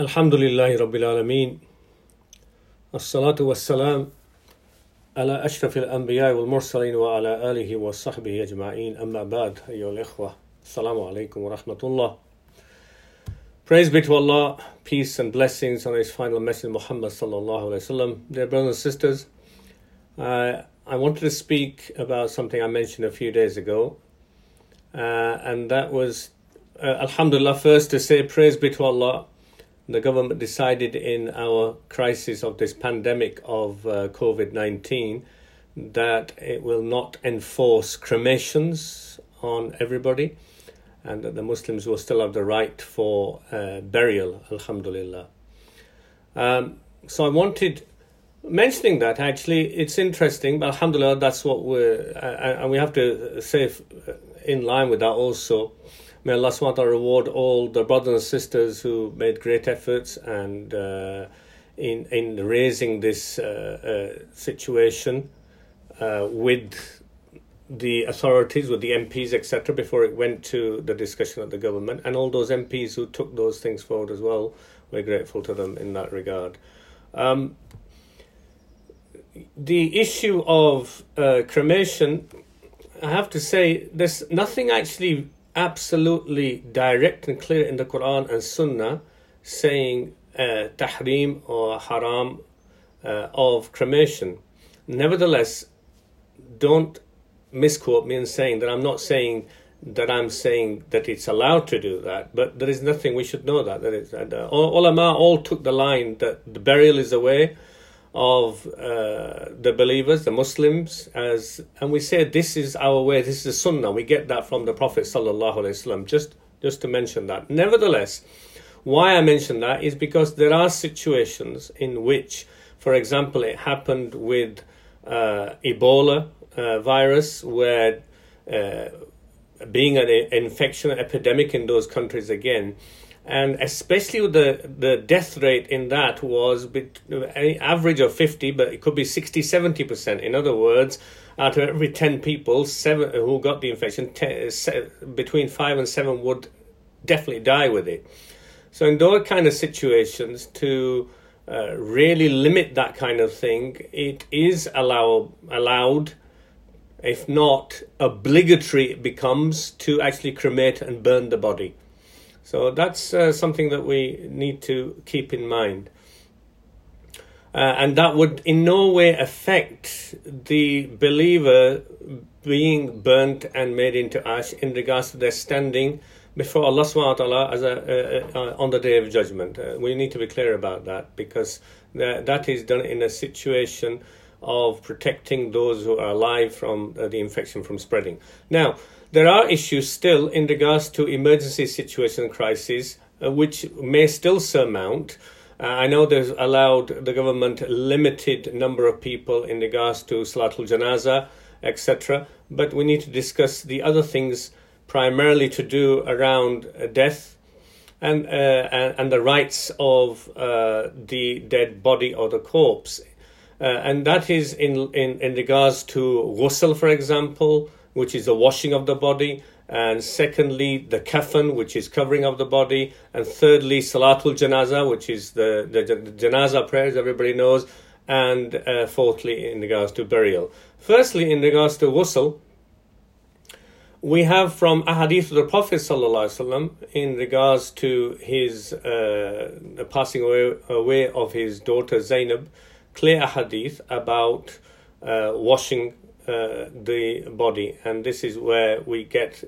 الحمد لله رب العالمين الصلاة والسلام على أشرف الأنبياء والمرسلين وعلى آله وصحبه أجمعين أما بعد أيها الإخوة السلام عليكم ورحمة الله Praise be to Allah, peace and blessings on His final message Muhammad sallallahu alaihi wasallam. Dear brothers and sisters, uh, I wanted to speak about something I mentioned a few days ago, uh, and that was, uh, Alhamdulillah, first to say praise be to Allah. The government decided in our crisis of this pandemic of uh, COVID 19 that it will not enforce cremations on everybody and that the Muslims will still have the right for uh, burial, alhamdulillah. Um, so I wanted, mentioning that actually, it's interesting, but alhamdulillah, that's what we're, uh, and we have to say in line with that also. May Allah SWT reward all the brothers and sisters who made great efforts and uh, in in raising this uh, uh, situation uh, with the authorities, with the MPs, etc., before it went to the discussion of the government, and all those MPs who took those things forward as well. We're grateful to them in that regard. Um, the issue of uh, cremation, I have to say, there's nothing actually absolutely direct and clear in the Quran and Sunnah saying uh, tahrim or haram uh, of cremation. Nevertheless, don't misquote me in saying that I'm not saying that I'm saying that it's allowed to do that, but there is nothing we should know that. that is, uh, ulama all took the line that the burial is the way of uh, the believers, the Muslims, as and we say this is our way, this is the Sunnah. We get that from the Prophet sallallahu alaihi wasallam. Just just to mention that. Nevertheless, why I mention that is because there are situations in which, for example, it happened with uh, Ebola uh, virus, where uh, being an infection epidemic in those countries again, and especially the the death rate in that was an average of 50 but it could be 60 70% in other words out of every 10 people seven who got the infection ten, between 5 and 7 would definitely die with it. So in those kind of situations to uh, really limit that kind of thing it is allow, allowed. If not obligatory it becomes to actually cremate and burn the body so that's uh, something that we need to keep in mind. Uh, and that would in no way affect the believer being burnt and made into ash in regards to their standing before Allah subhanahu wa ta'ala as a, uh, uh, on the day of judgment. Uh, we need to be clear about that because that, that is done in a situation of protecting those who are alive from uh, the infection from spreading. Now, there are issues still in regards to emergency situation crises, uh, which may still surmount. Uh, I know there's allowed the government limited number of people in regards to Salatul Janaza, etc. But we need to discuss the other things primarily to do around uh, death and, uh, and, and the rights of uh, the dead body or the corpse, uh, and that is in in in regards to ghusl, for example, which is the washing of the body, and secondly, the kafan, which is covering of the body, and thirdly, salatul janaza, which is the, the, the janaza prayers everybody knows, and uh, fourthly, in regards to burial. Firstly, in regards to ghusl, we have from ahadith of the Prophet ﷺ in regards to his uh, passing away, away of his daughter Zainab, clear ahadith about uh, washing uh, the body, and this is where we get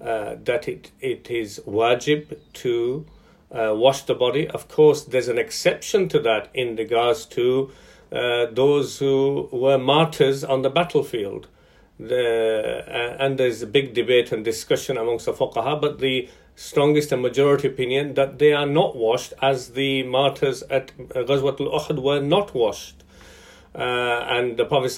uh, that it, it is wajib to uh, wash the body. Of course, there's an exception to that in regards to uh, those who were martyrs on the battlefield. The, uh, and there's a big debate and discussion amongst the fuqaha, but the strongest and majority opinion that they are not washed as the martyrs at Ghazwatul Uhud were not washed. Uh, and the Prophet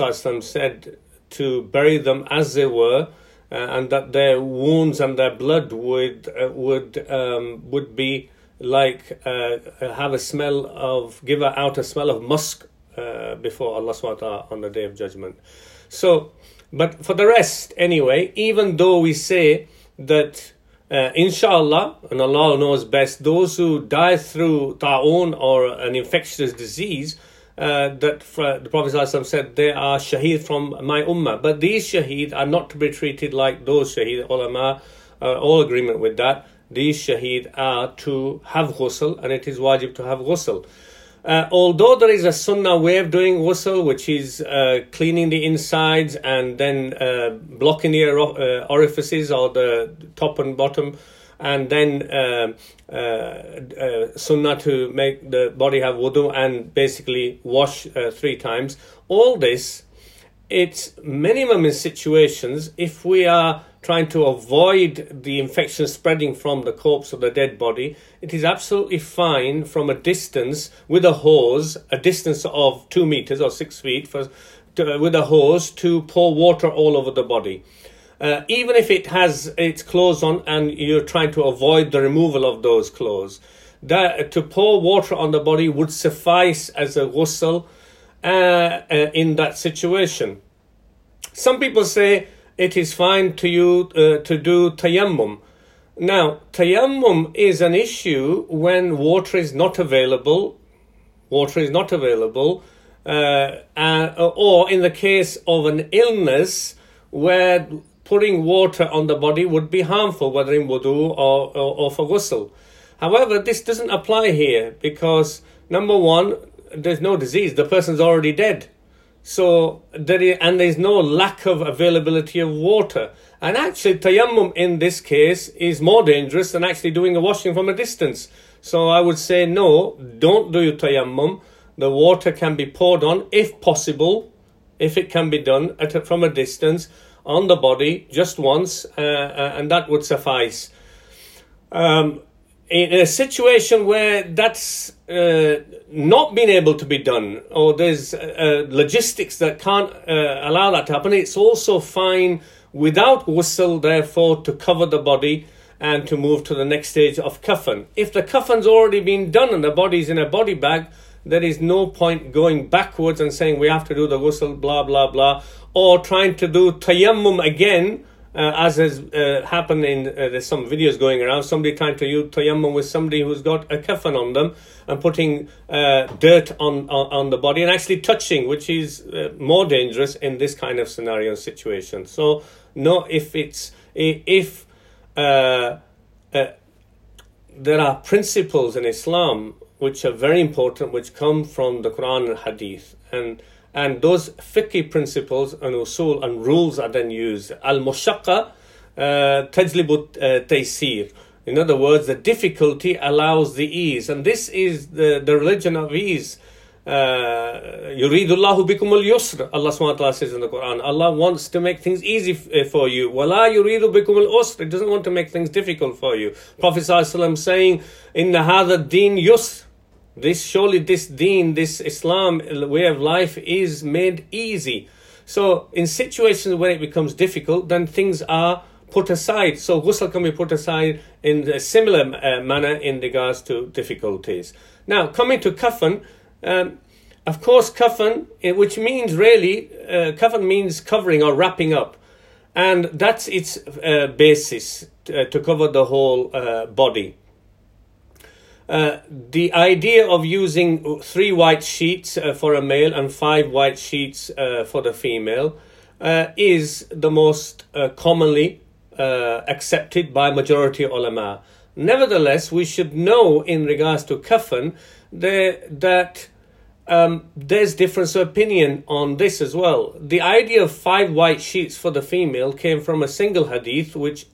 said to bury them as they were, uh, and that their wounds and their blood would uh, would um, would be like uh, have a smell of give out a smell of musk uh, before Allah SWT on the day of judgment. So, but for the rest, anyway, even though we say that uh, inshallah, and Allah knows best, those who die through ta'un or an infectious disease, uh, that the Prophet ﷺ said they are shaheed from my ummah. But these shaheed are not to be treated like those shaheed. Ulama uh, all agreement with that. These shaheed are to have ghusl, and it is wajib to have ghusl. Uh, although there is a sunnah way of doing ghusl, which is uh, cleaning the insides and then uh, blocking the uh, orifices or the top and bottom, and then uh, uh, sunnah to make the body have wudu and basically wash three times. All this, it's minimum in situations if we are trying to avoid the infection spreading from the corpse or the dead body, it is absolutely fine from a distance with a hose, a distance of two meters or six feet, for, to, with a hose to pour water all over the body. Uh, even if it has its clothes on and you're trying to avoid the removal of those clothes, that to pour water on the body would suffice as a ghusl uh, uh, in that situation. Some people say it is fine to you uh, to do tayammum. Now, tayammum is an issue when water is not available. Water is not available, uh, uh, or in the case of an illness where putting water on the body would be harmful, whether in wudu or, or, or for ghusl. However, this doesn't apply here because number one, there's no disease. The person's already dead. So there is, and there's no lack of availability of water. And actually, tayammum in this case is more dangerous than actually doing a washing from a distance. So I would say no, don't do your tayammum. The water can be poured on if possible, if it can be done at from a distance on the body just once, uh, uh, and that would suffice. Um, in a situation where that's uh, not been able to be done, or there's uh, logistics that can't uh, allow that to happen, it's also fine without ghusl, therefore, to cover the body and to move to the next stage of kafan. If the coffin's already been done and the body's in a body bag, there is no point going backwards and saying we have to do the ghusl, blah, blah, blah, or trying to do tayammum again uh, as has uh, happened in uh, there's some videos going around somebody trying to use tayammum with somebody who's got a kafan on them and putting uh, dirt on, on, on the body and actually touching which is uh, more dangerous in this kind of scenario situation. So no if it's if uh, there are principles in islam which are very important which come from the quran and hadith. And and those fiqh principles and usul and rules are then used. Al mushaqqa uh, tajlibu uh, taysir. In other words, the difficulty allows the ease, and this is the, the religion of ease. Yuridullahu bikum al yusr. Allah subhanahu says in the Quran, Allah wants to make things easy uh, for you. Wala yuridu bikum al usr. It doesn't want to make things difficult for you. Prophet sallallahu alaihi wasallam saying, Inna hadha din yusr. This surely this deen, this Islam way of life is made easy. So in situations where it becomes difficult, then things are put aside. So ghusl can be put aside in a similar uh, manner in regards to difficulties. Now coming to kafan, um, of course kafan, eh, which means really uh, kafan means covering or wrapping up, and that's its uh, basis to, uh, to cover the whole uh, body. Uh, the idea of using three white sheets uh, for a male and five white sheets uh, for the female uh, is the most uh, commonly accepted by majority ulama. Nevertheless, we should know in regards to kafan that um, there's difference of opinion on this as well. The idea of five white sheets for the female came from a single hadith, which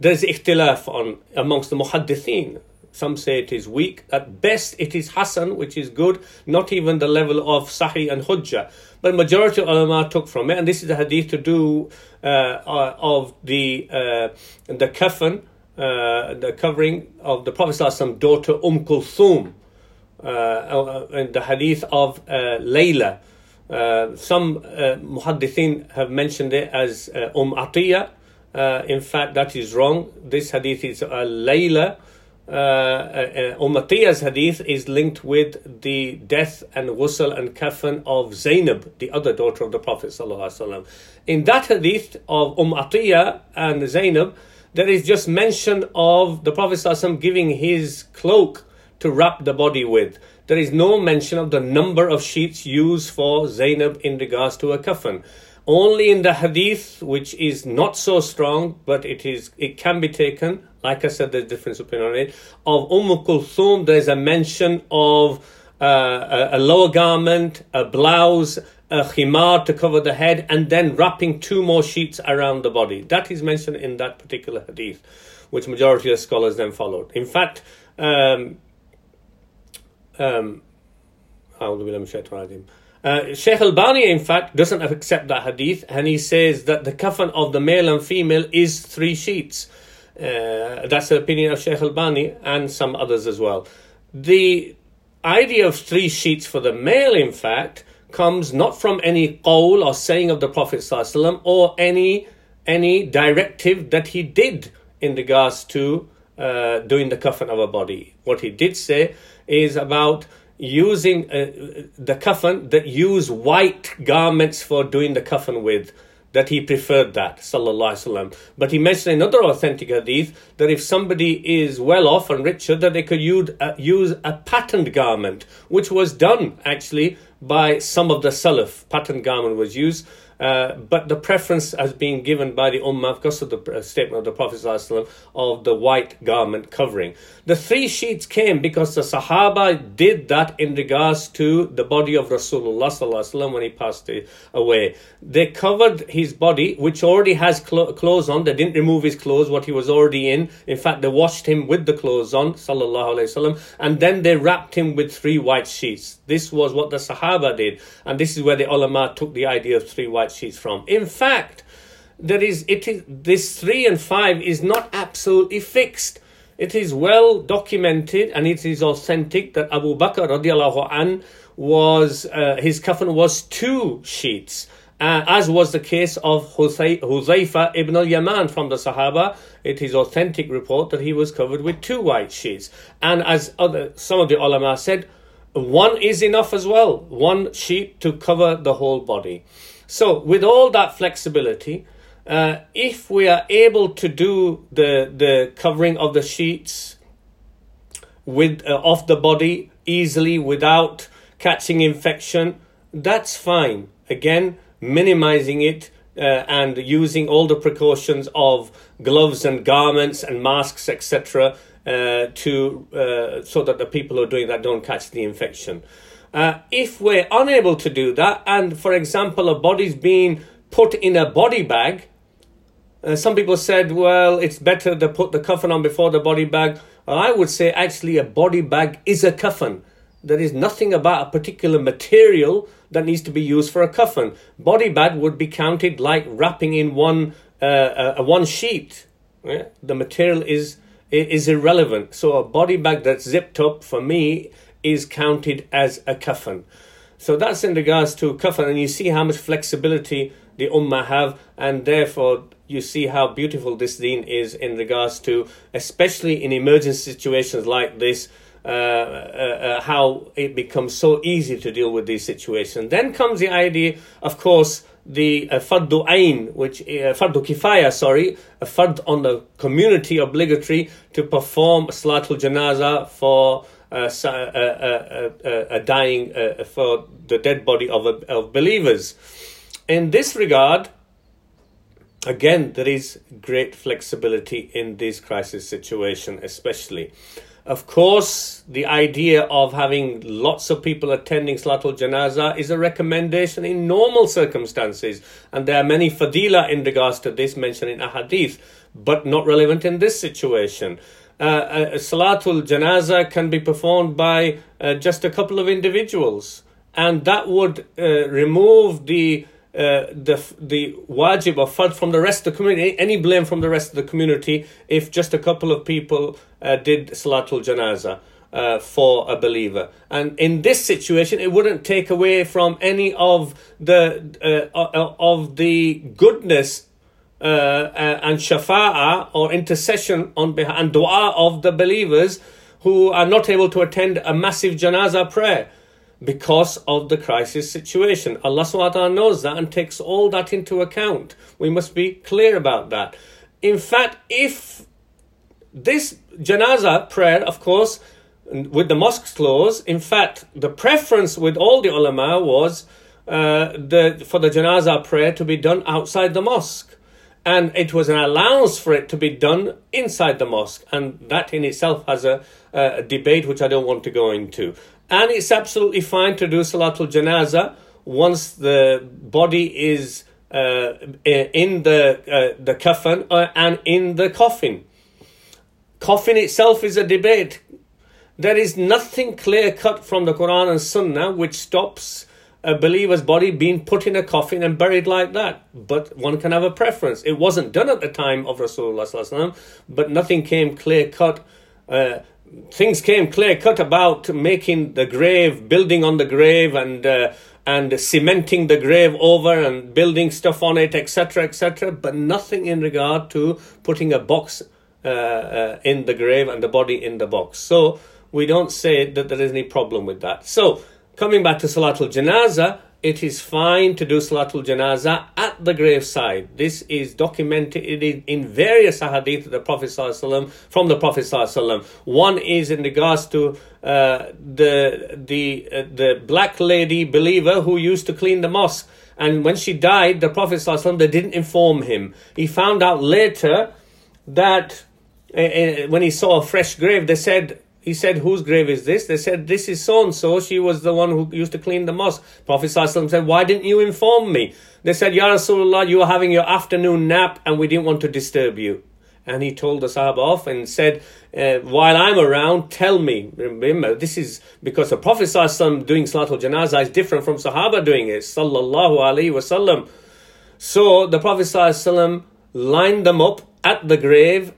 there's ikhtilaf on amongst the muhaddithin. Some say it is weak. At best, it is Hasan, which is good, not even the level of Sahih and Hujjah. But majority of ulama took from it, and this is a hadith to do uh, uh, of the uh, the kafan, uh, the covering of the Prophet's daughter Umm Kulthum, uh, uh, and the hadith of Layla. some muhaddithin have mentioned it as Umm Atiyah. in fact, that is wrong. This hadith is uh, Layla uh, uh, Umatiyah's hadith is linked with the death and ghusl and kafan of Zainab, the other daughter of the Prophet. In that hadith of Umm Atiyah and Zainab, there is just mention of the Prophet ﷺ giving his cloak to wrap the body with. There is no mention of the number of sheets used for Zainab in regards to a kafan. Only in the hadith, which is not so strong, but it is it can be taken. Like I said, there's difference opinion on it. Of Umm Kulthum, there's a mention of uh, a, lower garment, a blouse, a khimar to cover the head, and then wrapping two more sheets around the body. That is mentioned in that particular hadith, which majority of scholars then followed. In fact, um, um, uh, Sheikh Albani, in fact, doesn't accept that hadith, and he says that the kafan of the male and female is three sheets. Uh, that's the opinion of Sheikh Albani and some others as well. The idea of three sheets for the male, in fact, comes not from any qawl or saying of the Prophet ﷺ or any any directive that he did in regards to uh, doing the kafan of a body. What he did say is about using uh, the kafan that use white garments for doing the kafan with that he preferred that sallallahu alaihi wasallam. But he mentioned another authentic hadith that if somebody is well off and richer that they could use, uh, use a patterned garment which was done actually by some of the salaf. Patterned garment was used uh, but the preference has been given by the Ummah because of the uh, statement of the Prophet of the white garment covering. The three sheets came because the Sahaba did that in regards to the body of Rasulullah when he passed away. They covered his body, which already has clo- clothes on. They didn't remove his clothes, what he was already in. In fact, they washed him with the clothes on, wasallam, and then they wrapped him with three white sheets. This was what the Sahaba did, and this is where the ulama took the idea of three white sheets from. In fact, there is it is this three and five is not absolutely fixed. It is well documented and it is authentic that Abu Bakr radiallahu an was uh, his kafan was two sheets. Uh, as was the case of Huzaifa ibn al-Yaman from the Sahaba. It is authentic report that he was covered with two white sheets. And as other, some of the ulama said, one is enough as well. One sheet to cover the whole body. So, with all that flexibility, uh, if we are able to do the the covering of the sheets with uh, off the body easily without catching infection, that's fine. Again, minimizing it uh, and using all the precautions of gloves and garments and masks, etc., uh, to uh, so that the people who are doing that don't catch the infection. Uh, if we're unable to do that, and for example, a body's being put in a body bag, uh, some people said, well, it's better to put the coffin on before the body bag. Well, I would say actually a body bag is a coffin. There is nothing about a particular material that needs to be used for a coffin. Body bag would be counted like wrapping in one uh, a, one sheet. Yeah? The material is is irrelevant. So a body bag that's zipped up for me is counted as a kafan. So that's in regards to kafan, and you see how much flexibility the ummah have, and therefore you see how beautiful this deen is in regards to, especially in emergency situations like this, uh, uh, uh, how it becomes so easy to deal with these situations. Then comes the idea, of course, the uh, fardu ain, which uh, fardu kifaya, sorry, a fard on the community obligatory to perform salatul janaza for uh, uh, uh, dying for the dead body of, of believers. In this regard, again, there is great flexibility in this crisis situation, especially. Of course, the idea of having lots of people attending Salatul Janaza is a recommendation in normal circumstances, and there are many fadila in regards to this mentioned in a hadith, but not relevant in this situation. Uh, uh, Salatul Janaza can be performed by uh, just a couple of individuals, and that would uh, remove the uh, the the wajib of fard from the rest of the community, any blame from the rest of the community, if just a couple of people uh, did salatul janaza uh, for a believer. And in this situation, it wouldn't take away from any of the uh, uh, of the goodness and shafa'ah or intercession on behalf and du'a of the believers who are not able to attend a massive janaza prayer because of the crisis situation. Allah subhanahu knows that and takes all that into account. We must be clear about that. in fact, if this janaza prayer, of course, with the mosques closed, in fact, the preference with all the ulama was uh, the for the janaza prayer to be done outside the mosque. And it was an allowance for it to be done inside the mosque. And that in itself has a, a debate which I don't want to go into. And it's absolutely fine to do Salatul Janaza once the body is uh, in the uh, the coffin uh, and in the coffin. Coffin itself is a debate. There is nothing clear cut from the Quran and Sunnah which stops a believer's body being put in a coffin and buried like that. But one can have a preference. It wasn't done at the time of Rasulullah, but nothing came clear cut. Uh, things came clear cut about making the grave, building on the grave, and uh, and cementing the grave over and building stuff on it, etc., etc. But nothing in regard to putting a box uh, uh, in the grave and the body in the box. So we don't say that there is any problem with that. So coming back to Salatul Janaza, it is fine to do Salatul Janaza at the graveside. This is documented in various ahadith of the Prophet ﷺ, from the Prophet ﷺ. One is in regards to uh, the the uh, the black lady believer who used to clean the mosque, and when she died, the Prophet ﷺ, they didn't inform him. He found out later that uh, uh when he saw a fresh grave, they said he said, Whose grave is this? They said, This is so and so. She was the one who used to clean the mosque. Prophet said, Why didn't you inform me? They said, Ya Rasulullah, you were having your afternoon nap and we didn't want to disturb you. And he told the Sahaba off and said, uh, While I'm around, tell me. Remember, this is because the Prophet doing Salatul Janazah is different from Sahaba doing it. Sallallahu Alaihi Wasallam. So the Prophet lined them up at the grave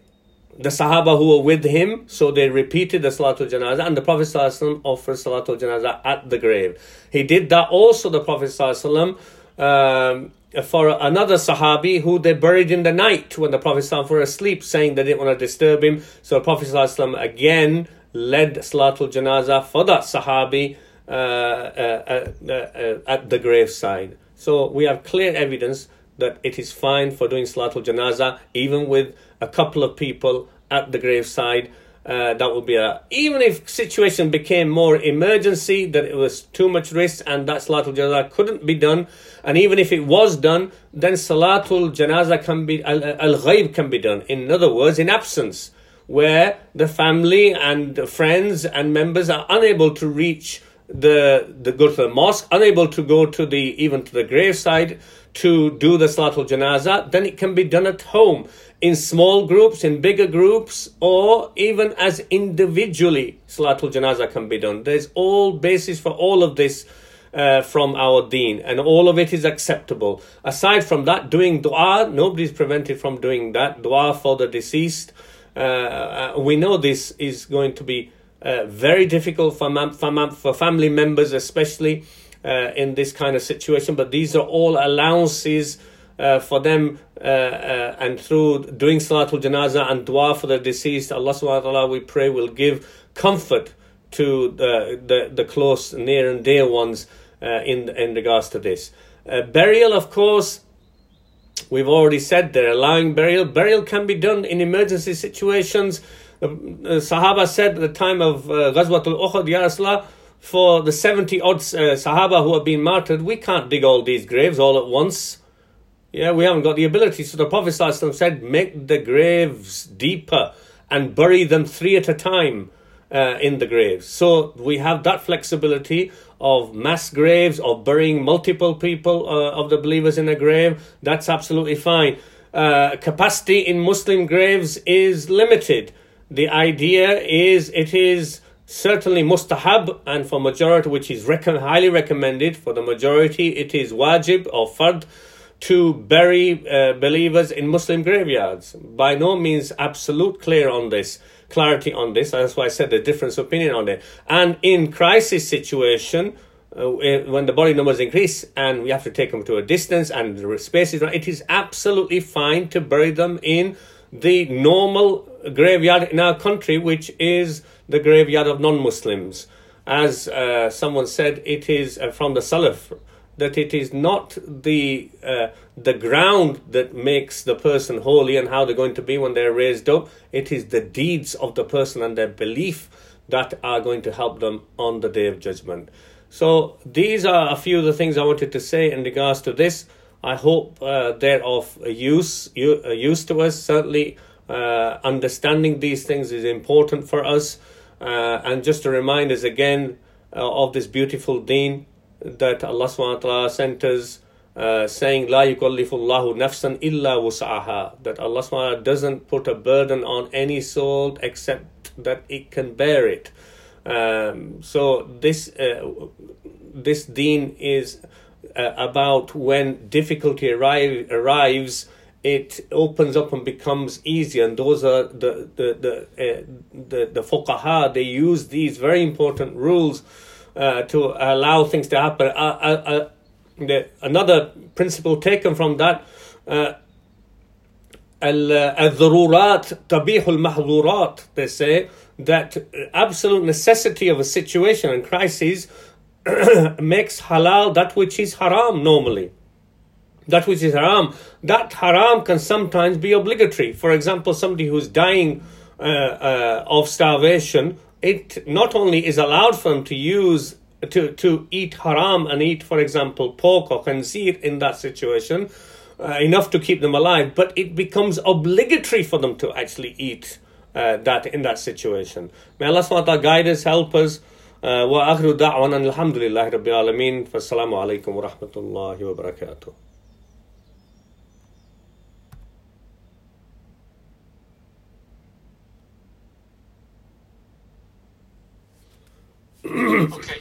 the Sahaba who were with him, so they repeated the Salatul Janazah, and the Prophet ﷺ offered Salatul Janazah at the grave. He did that also, the Prophet ﷺ, um, for another Sahabi who they buried in the night when the Prophet ﷺ were asleep, saying they didn't want to disturb him. So the Prophet ﷺ again led Salatul Janazah for that Sahabi uh, uh, uh, uh, at the graveside. So we have clear evidence that it is fine for doing Salatul Janaza, even with a couple of people at the graveside. Uh, that would be a even if situation became more emergency that it was too much risk and that salatul janazah couldn't be done and even if it was done then salatul janazah can be al ghaib can be done in other words in absence where the family and friends and members are unable to reach the the go to the mosque unable to go to the even to the graveside to do the salatul janazah then it can be done at home in small groups, in bigger groups, or even as individually, Salatul Janazah can be done. There's all basis for all of this uh, from our deen, and all of it is acceptable. Aside from that, doing dua, nobody's prevented from doing that. Dua for the deceased. Uh, uh we know this is going to be uh, very difficult for, for, for family members, especially uh, in this kind of situation, but these are all allowances uh, for them uh, uh, and through doing Salatul Janazah and dua for the deceased, Allah subhanahu wa ta'ala we pray will give comfort to the, the, the close, near and dear ones uh, in, in regards to this. Uh, burial, of course, we've already said they're allowing burial. Burial can be done in emergency situations. The Sahaba said at the time of uh, Ghazwatul Uhud, Ya Rasulullah, for the 70 odd uh, Sahaba who have been martyred, we can't dig all these graves all at once. Yeah, we haven't got the ability. So the Prophet said, make the graves deeper and bury them three at a time uh, in the graves. So we have that flexibility of mass graves, of burying multiple people uh, of the believers in a grave. That's absolutely fine. Uh, capacity in Muslim graves is limited. The idea is it is certainly mustahab and for majority which is rec- highly recommended for the majority it is wajib or fard to bury uh, believers in Muslim graveyards. By no means absolute clear on this, clarity on this. That's why I said a difference opinion on it. And in crisis situation, uh, when the body numbers increase and we have to take them to a distance and the space is right, it is absolutely fine to bury them in the normal graveyard in our country, which is the graveyard of non-Muslims. As uh, someone said, it is uh, from the Salaf that it is not the uh, the ground that makes the person holy and how they're going to be when they're raised up. It is the deeds of the person and their belief that are going to help them on the day of judgment. So these are a few of the things I wanted to say in regards to this. I hope uh, they're of use use to us. Certainly, uh, understanding these things is important for us. Uh, and just to remind us again uh, of this beautiful deen that Allah subhanahu wa ta'ala sent us uh, saying La yukallifullahu nafsan illa wus'aha that Allah subhanahu wa ta'ala doesn't put a burden on any soul except that it can bear it. Um, so this uh, this deen is uh, about when difficulty arrive, arrives it opens up and becomes easier and those are the the the uh, the, the fuqaha they use these very important rules uh, to allow things to happen. Uh, uh, uh the, another principle taken from that. الضرورات تبيح المحظورات they say that absolute necessity of a situation and crisis makes halal that which is haram normally that which is haram that haram can sometimes be obligatory for example somebody who's dying uh, uh, of starvation it not only is allowed for them to use to to eat haram and eat, for example, pork or khanzir in that situation, uh, enough to keep them alive, but it becomes obligatory for them to actually eat uh, that in that situation. May Allah SWT guide us, help us. وآخر دعوانا الحمد لله رب العالمين فالسلام عليكم ورحمة الله وبركاته Okay.